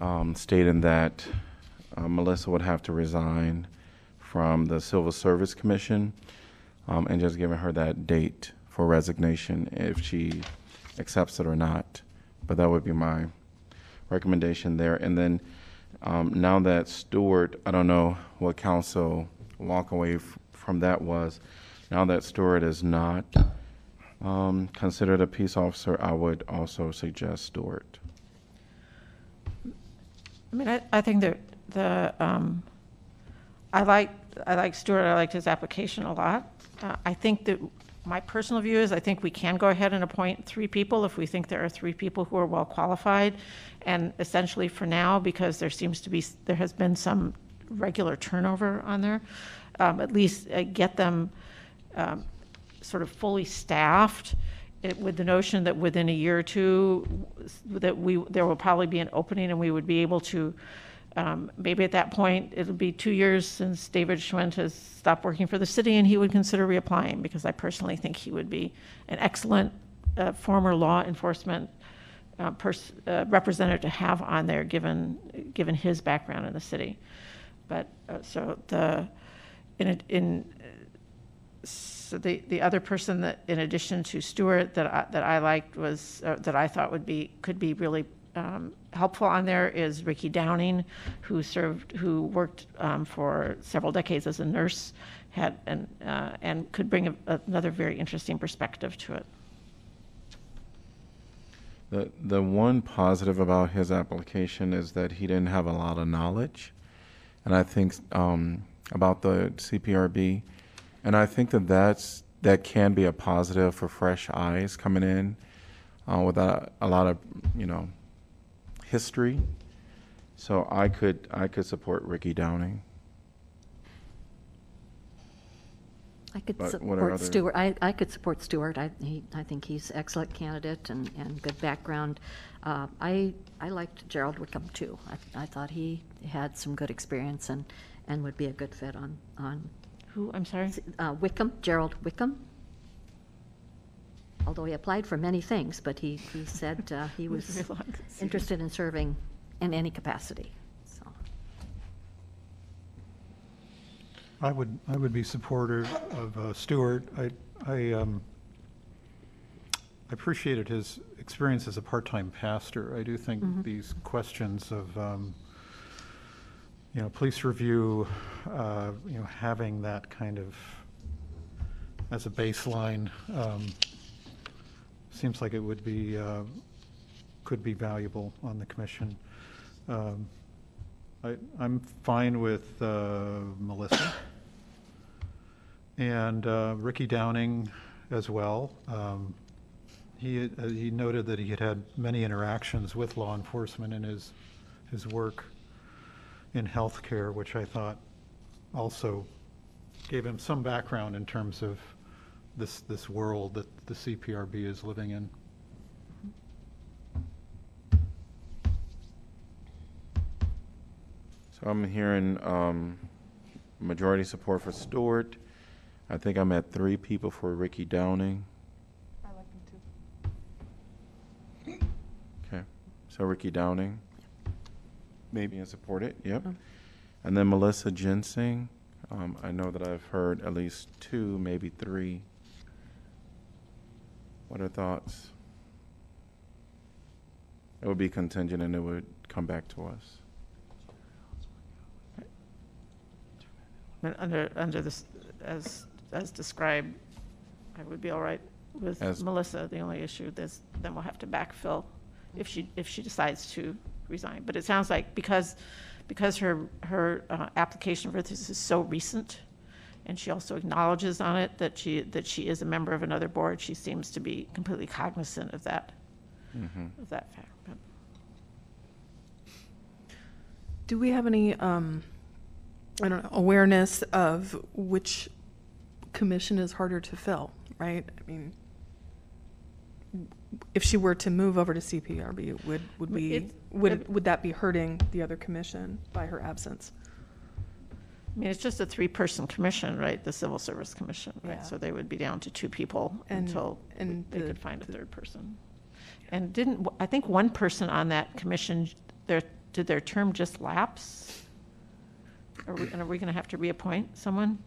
um, stating that uh, Melissa would have to resign from the Civil Service Commission, um, and just giving her that date for resignation if she accepts it or not. But that would be my recommendation there. And then um, now that Stewart, I don't know what council walk away f- from that was. Now that Stewart is not um, considered a peace officer, I would also suggest Stewart. I mean, I, I think that the, um, I like, I like Stuart, I liked his application a lot. Uh, I think that, my personal view is, I think we can go ahead and appoint three people if we think there are three people who are well qualified. And essentially for now, because there seems to be, there has been some regular turnover on there, um, at least uh, get them, um, sort of fully staffed it- with the notion that within a year or two, that we, there will probably be an opening and we would be able to, um, maybe at that point, it'll be two years since David Schwindt has stopped working for the city and he would consider reapplying because I personally think he would be an excellent uh, former law enforcement uh, pers- uh, representative to have on there, given, given his background in the city. But, uh, so the, in, in, so the, the other person that, in addition to Stewart, that I, that I liked was, uh, that I thought would be, could be really um, helpful on there is Ricky Downing, who served, who worked um, for several decades as a nurse, had, and, uh, and could bring a, another very interesting perspective to it. The, the one positive about his application is that he didn't have a lot of knowledge. And I think um, about the CPRB. And I think that that's, that can be a positive for fresh eyes coming in uh, without a lot of, you know, history. So I could, I could support Ricky Downing. I could But what are support other- Stewart, I, I could support Stewart. I, he, I think he's an excellent candidate and, and good background. Uh, I, I liked Gerald Wickham too. I, I thought he had some good experience and, and would be a good fit on, on. Who, I'm sorry? Uh, Wickham, Gerald Wickham. A although he applied for many things, but he, he said uh, [LAUGHS] he was interested in serving in any capacity, so. I would, I would be supportive of uh, Stuart. I, I um, appreciated his experience as a part-time pastor. I do think Mhm. these questions of, um, you know, police review, uh, you know, having that kind of as a baseline, um, seems like it would be, uh, could be valuable on the commission. Um, I, I'm fine with uh, Melissa. And uh, Ricky Downing as well. Um, He, uh, he noted that he had had many interactions with law enforcement in his, his work in healthcare, which I thought also gave him some background in terms of this, this world that the CPRB is living in. So I'm hearing um, majority support for Stewart. I think I'm at three people for Ricky Downing. I like them too. Okay, so Ricky Downing. Maybe and support it, yep. And then Melissa Jensen. Um, I know that I've heard at least two, maybe three. What are thoughts? It would be contingent and it would come back to us. And under, under this, as, as described, I would be all right with As- Melissa. The only issue is then we'll have to backfill if she, if she decides to resign. But it sounds like because, because her, her uh, application for this is so recent, and she also acknowledges on it that she, that she is a member of another board, she seems to be completely cognizant of that, Mhm. of that fact. But Do we have any, um, I don't know, awareness of which commission is harder to fill, right? I mean, if she were to move over to CPRB, would, would we, It- would, it- would that be hurting the other commission by her absence? I mean, it's just a three-person commission, right? The Civil Service Commission, Yeah. right? So they would be down to two people And- until and they the- could find a third person. And didn't, I think one person on that commission, their, did their term just lapse? Are we, and are we going to have to reappoint someone?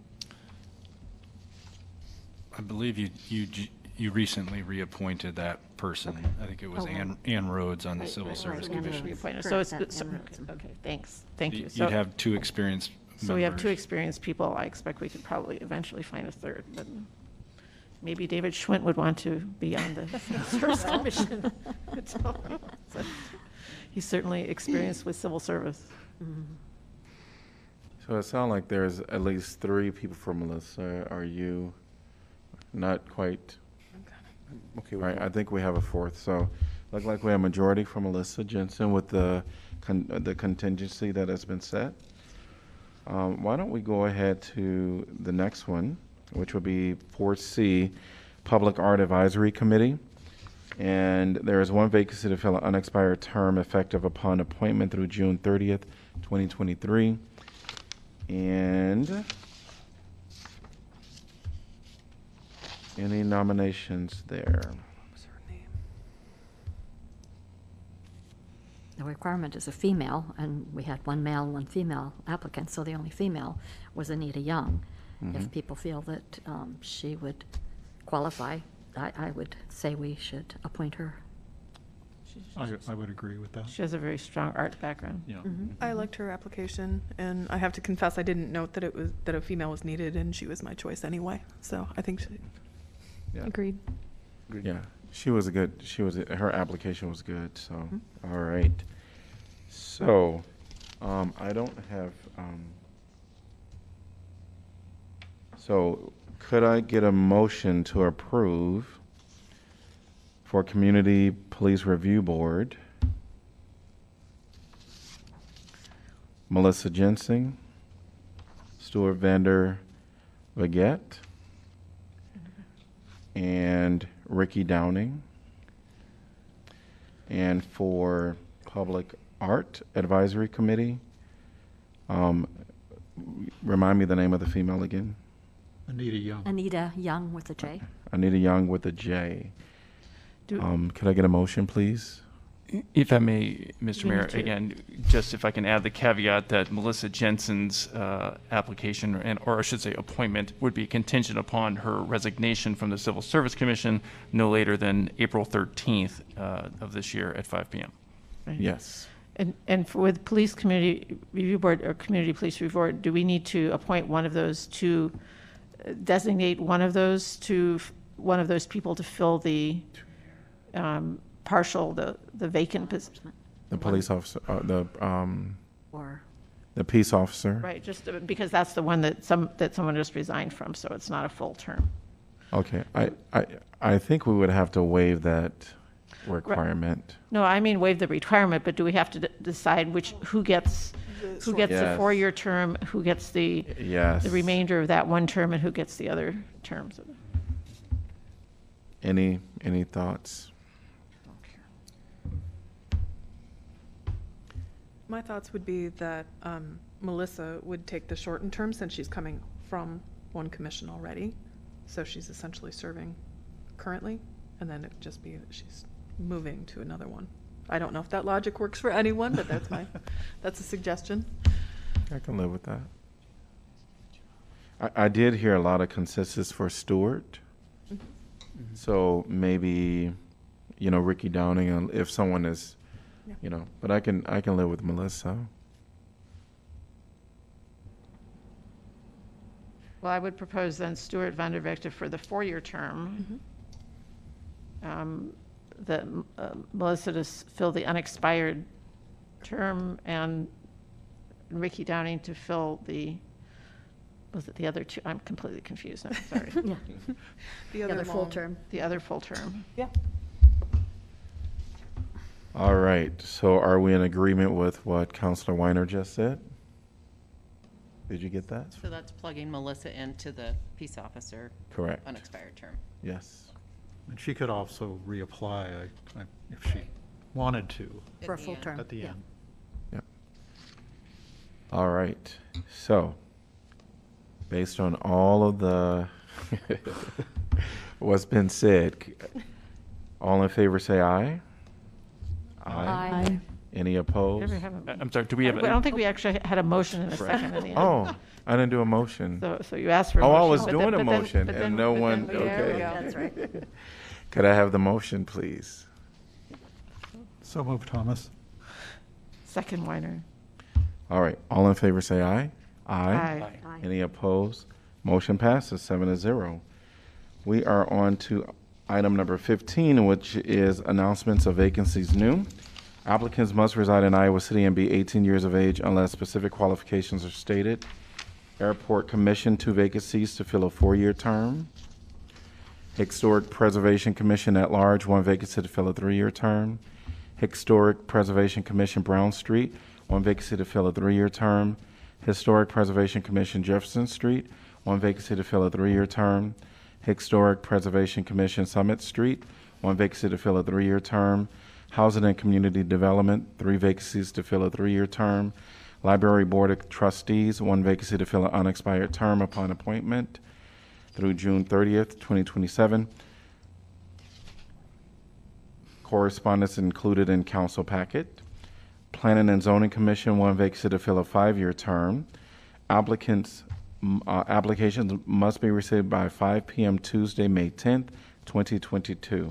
I believe you, you, j- you recently reappointed that person. I think it was Oh, Ann, Ann Rhodes on the Right, Civil right, Service right, Ann Commission. Reappointed. So Correct, it's, that- so- Ann okay, thanks, thank you. So- You'd have two experienced So we have two members. experienced people. I expect we could probably eventually find a third, but maybe David Schwindt would want to be on the [LAUGHS] service commission. So, [LAUGHS] He's certainly experienced with civil service. So it sounds like there's at least three people for Melissa. Are you not quite? Okay, right, I think we have a fourth, so look like we have a majority for Melissa Jensen with the, con- uh, the contingency that has been set. Um, why don't we go ahead to the next one, which would be four C, Public Art Advisory Committee. And there is one vacancy to fill an unexpired term effective upon appointment through June thirtieth, twenty twenty-three. And any nominations there? The requirement is a female, and we had one male, and one female applicant, so the only female was Anita Jung. If Mhm. people feel that um, she would qualify, I, I would say we should appoint her. I, I would agree with that. She has a very strong art background. Yeah. I liked her application, and I have to confess, I didn't note that it was, that a female was needed, and she was my choice anyway. So I think, she- Yeah. agreed. Yeah, she was a good, she was, her application was good, so, all right. So, um, I don't have, um, so could I get a motion to approve for Community Police Review Board? Melissa Jensen, Stuart Vander Baguette, and Ricky Downing. And for Public Art Advisory Committee, um, remind me the name of the female again? Anita Jung. Anita Jung with a J. Anita Jung with a J. Do- Um, Could I get a motion, please? If I may, Mr. Mayor, need again, just if I can add the caveat that Melissa Jensen's uh, application, and, or I should say appointment, would be contingent upon her resignation from the Civil Service Commission no later than April 13th uh, of this year at 5 PM. Right. Yes. And, and for- with Police Community Review Board or Community Police Review Board, do we need to appoint one of those to, uh, designate one of those to, one of those people to fill the um, partial, the, the vacant position? The police officer, uh, the, um, Or, the peace officer? Right, just uh, because that's the one that some, that someone just resigned from, so it's not a full term. Okay, I, I, I think we would have to waive that requirement. No, I mean waive the requirement, but do we have to d- decide which, who gets, who gets the Yes. four-year term, who gets the, Yes. the remainder of that one term, and who gets the other terms? of? Any, any thoughts? My thoughts would be that um, Melissa would take the shortened term since she's coming from one commission already. So she's essentially serving currently, and then it'd just be that she's moving to another one. I don't know if that logic works for anyone, but that's my, [LAUGHS] that's a suggestion. I can live with that. I, I did hear a lot of consensus for Stewart. So maybe, you know, Ricky Downing, uh, if someone is, Yeah. you know, but I can, I can live with Melissa. Well, I would propose then Stuart Van der Vector for the four-year term. Um, That uh, Melissa to s- fill the unexpired term and Ricky Downing to fill the, was it the other two? I'm completely confused, I'm sorry. [LAUGHS] yeah, The the other other full long- term. The other full term. Yeah. All right, so are we in agreement with what Counselor Weiner just said? Did you get that? So that's plugging Melissa into the peace officer Correct. unexpired term. Yes. And she could also reapply I- I- if she wanted to At For a the full end. term. at the yeah. end. Yep. All right, so, based on all of the, [LAUGHS] what's been said, c- all in favor say aye? Aye. Any opposed? Ever have a- I- I'm sorry, do we have? I a- don't think we actually had a motion in a second in the end. Oh, I didn't do a motion. So, so you asked for a Oh, motion. I was but doing a but then- motion but and then- no but one, then we- there we okay. go. That's right. [LAUGHS] Could I have the motion, please? So moved, Thomas. Second Weiner. All right, all in favor say aye. Aye. Aye. Any opposed? Motion passes seven to zero. We are on to item number 15, which is announcements of vacancies new. Applicants must reside in Iowa City and be 18 years of age unless specific qualifications are stated. Airport Commission, two vacancies to fill a four-year term. Historic Preservation Commission at large, one vacancy to fill a three-year term. Historic Preservation Commission Brown Street, one vacancy to fill a three-year term. Historic Preservation Commission Jefferson Street, one vacancy to fill a three-year term. Historic Preservation Commission Summit Street, one vacancy to fill a three-year term. Housing and Community Development, three vacancies to fill a three-year term. Library Board of Trustees, one vacancy to fill an unexpired term upon appointment through June 30th, 2027. Correspondence included in council packet. Planning and Zoning Commission, one vacancy to fill a five-year term. Applicants, uh, applications must be received by 5 PM Tuesday, May 10th, 2022.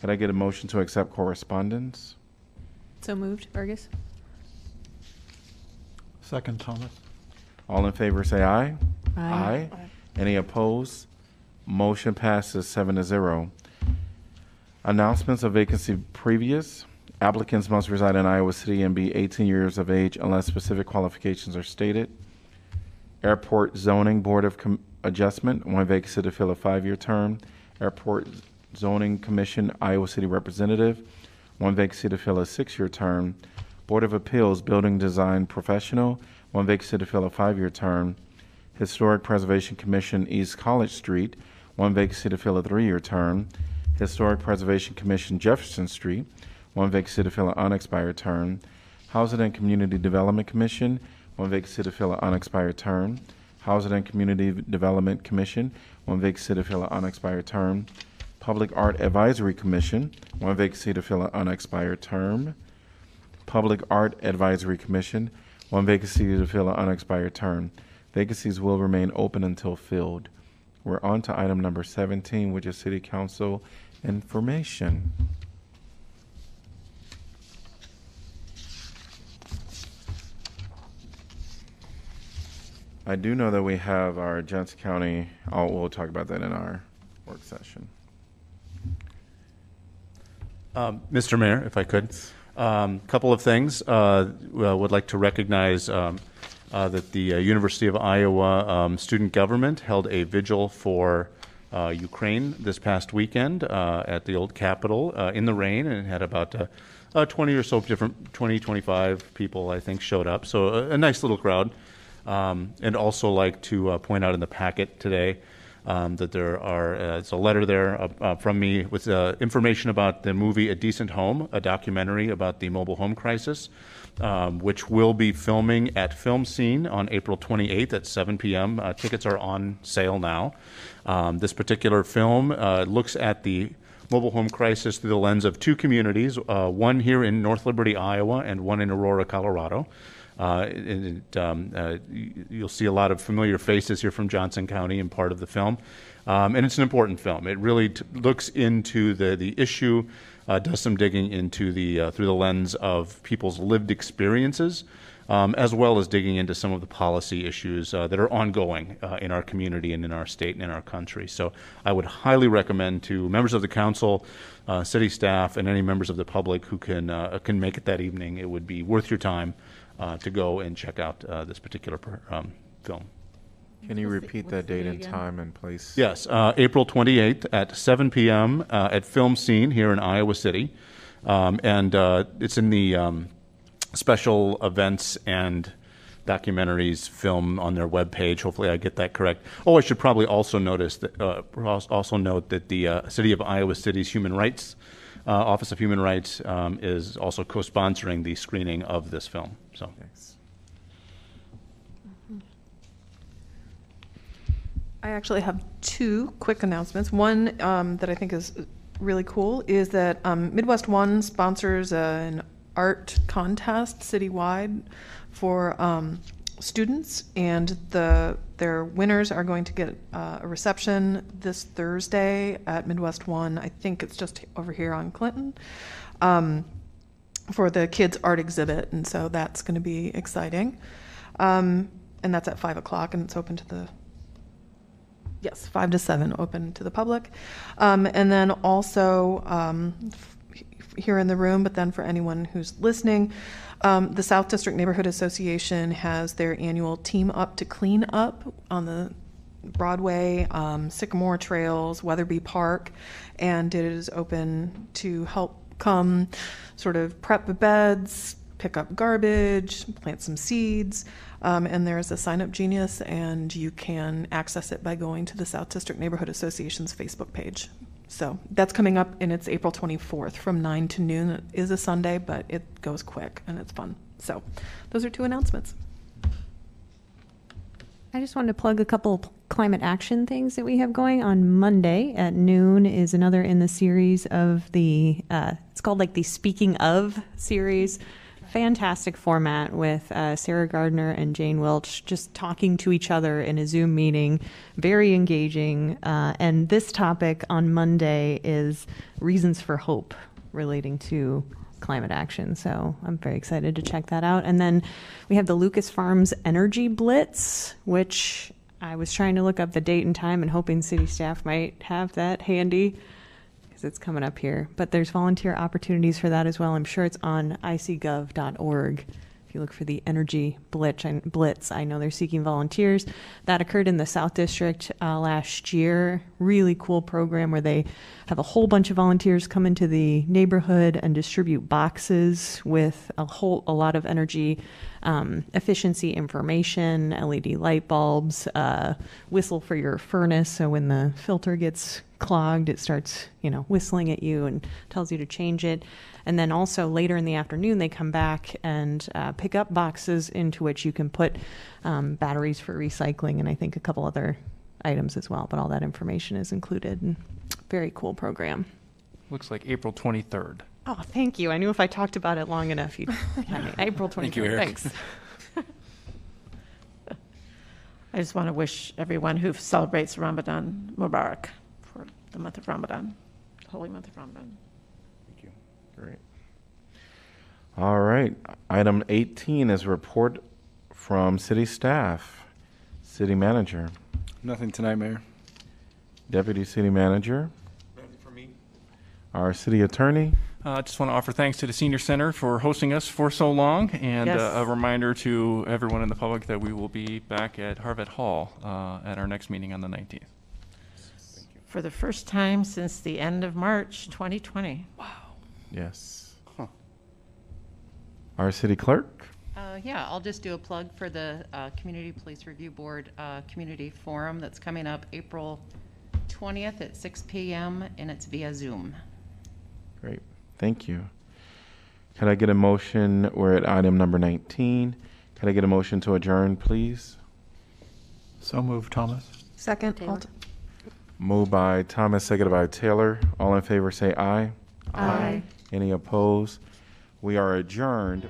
Could I get a motion to accept correspondence? So moved, Bergus? Second, Thomas. All in favor, say aye. Aye. Any opposed? Motion passes seven to zero. Announcements of vacancy previous. Applicants must reside in Iowa City and be 18 years of age unless specific qualifications are stated. Airport Zoning Board of Com- Adjustment, one vacancy to fill a five-year term. Airport Zoning Commission, Iowa City Representative, one vacancy to fill a six-year term. Board of Appeals Building Design Professional, one vacancy to fill a five-year term. Historic Preservation Commission East College Street, one vacancy to fill a three-year term. Historic Preservation Commission Jefferson Street, one vacancy to fill an unexpired term. Housing and Community Development Commission, one vacancy to fill an unexpired term. Housing and Community Development Commission, one vacancy to fill an unexpired term. Public Art Advisory Commission, one vacancy to fill an unexpired term. Public Art Advisory Commission, one vacancy to fill an unexpired term. Vacancies will remain open until filled. We're on to item number 17, which is City Council information. I do know that we have our Johnson County, we'll talk about that in our work session. Um, Mr. Mayor, if I could, um, couple of things. Uh, would like to recognize um, uh, that the uh, University of Iowa um, student government held a vigil for uh, Ukraine this past weekend uh, at the old Capitol uh, in the rain, and had about uh, 20 or so different, 20, 25 people, I think, showed up. So a, a nice little crowd. Um, and also like to uh, point out in the packet today um, that there are, uh, it's a letter there uh, uh, from me with uh, information about the movie A Decent Home, a documentary about the mobile home crisis, um, which will be filming at FilmScene on April 28th at 7 p.m. Uh, tickets are on sale now. Um, this particular film looks at the mobile home crisis through the lens of two communities, one here in North Liberty, Iowa, and one in Aurora, Colorado. Uh, and um, uh, you'll see a lot of familiar faces here from Johnson County and part of the film. Um, and it's an important film. It really t- looks into the, the issue, uh, does some digging into the, uh, through the lens of people's lived experiences, um, as well as digging into some of the policy issues uh, that are ongoing uh, in our community and in our state and in our country. So I would highly recommend to members of the council, city staff, and any members of the public who can, can make it that evening, it would be worth your time uh, to go and check out uh, this particular per- um, film. Can you repeat that date and time and place? Yes, uh, April 28th at 7 p.m. Uh, at FilmScene here in Iowa City. Um, and uh, it's in the um, special events and documentaries film on their webpage. Hopefully, I get that correct. Oh, I should probably also notice that uh, also note that the uh, City of Iowa City's Human Rights uh, Office of Human Rights um, is also co-sponsoring the screening of this film. So. Thanks. I actually have two quick announcements. One um, that I think is really cool is that um, MidWestOne sponsors uh, an art contest citywide for um, students, and the their winners are going to get uh, a reception this Thursday at MidWestOne. I think it's just over here on Clinton. Um, for the kids' art exhibit, and so that's going to be exciting. Um, and that's at five o'clock, and it's open to the yes, five to seven, open to the public. Um, and then also um, f- here in the room, but then for anyone who's listening, um, the South District Neighborhood Association has their annual Team Up to Clean Up on the Broadway, um, Sycamore Trails, Weatherby Park, and it is open to help come sort of prep beds, pick up garbage, plant some seeds. Um, and there's a sign up genius, and you can access it by going to the South District Neighborhood Association's Facebook page. So that's coming up, and it's April 24th from 9 to noon. It is a Sunday, but it goes quick and it's fun. So those are two announcements. I just wanted to plug a couple climate action things that we have going on Monday at noon is another in the series of the uh, it's called like the Speaking of series. Fantastic format with uh, Sarah Gardner and Jane Welch just talking to each other in a Zoom meeting, very engaging. Uh, and this topic on Monday is reasons for hope relating to climate action. So I'm very excited to check that out. And then we have the Lucas Farms Energy Blitz, which I was trying to look up the date and time and hoping city staff might have that handy because it's coming up here. But there's volunteer opportunities for that as well. I'm sure it's on icgov.org. If you look for the energy blitz, I, blitz, I know they're seeking volunteers. That occurred in the South District uh, last year. Really cool program where they have a whole bunch of volunteers come into the neighborhood and distribute boxes with a whole a lot of energy um, efficiency information, LED light bulbs, uh, whistle for your furnace. So when the filter gets clogged, it starts, you know, whistling at you and tells you to change it. And then also later in the afternoon, they come back and uh, pick up boxes into which you can put um, batteries for recycling and I think a couple other items as well. But all that information is included very cool program. Looks like April 23rd. Oh, thank you. I knew if I talked about it long enough, you'd [LAUGHS] have me. April 23rd. Thank you, Eric. Thanks. [LAUGHS] I just want to wish everyone who celebrates Ramadan Mubarak for the month of Ramadan, holy month of Ramadan. Thank you. Great. All right. Item 18 is a report from city staff. City manager, Nothing tonight, Mayor. deputy city manager. Nothing for me. Our city attorney. I uh, just want to offer thanks to the Senior Center for hosting us for so long, and Yes. uh, a reminder to everyone in the public that we will be back at Harvat Hall uh, at our next meeting on the 19th. For the first time since the end of March 2020. Wow. Yes. Our city clerk. Uh, yeah, I'll just do a plug for the uh, Community Police Review Board uh, Community Forum that's coming up April 20th at 6 PM, and it's via Zoom. Great. Thank you. Can I get a motion? We're at item number 19. Can I get a motion to adjourn, please? So moved, Thomas. Second. Taylor. Moved by Thomas, seconded by Taylor. All in favor say aye. Aye. Any opposed? We are adjourned.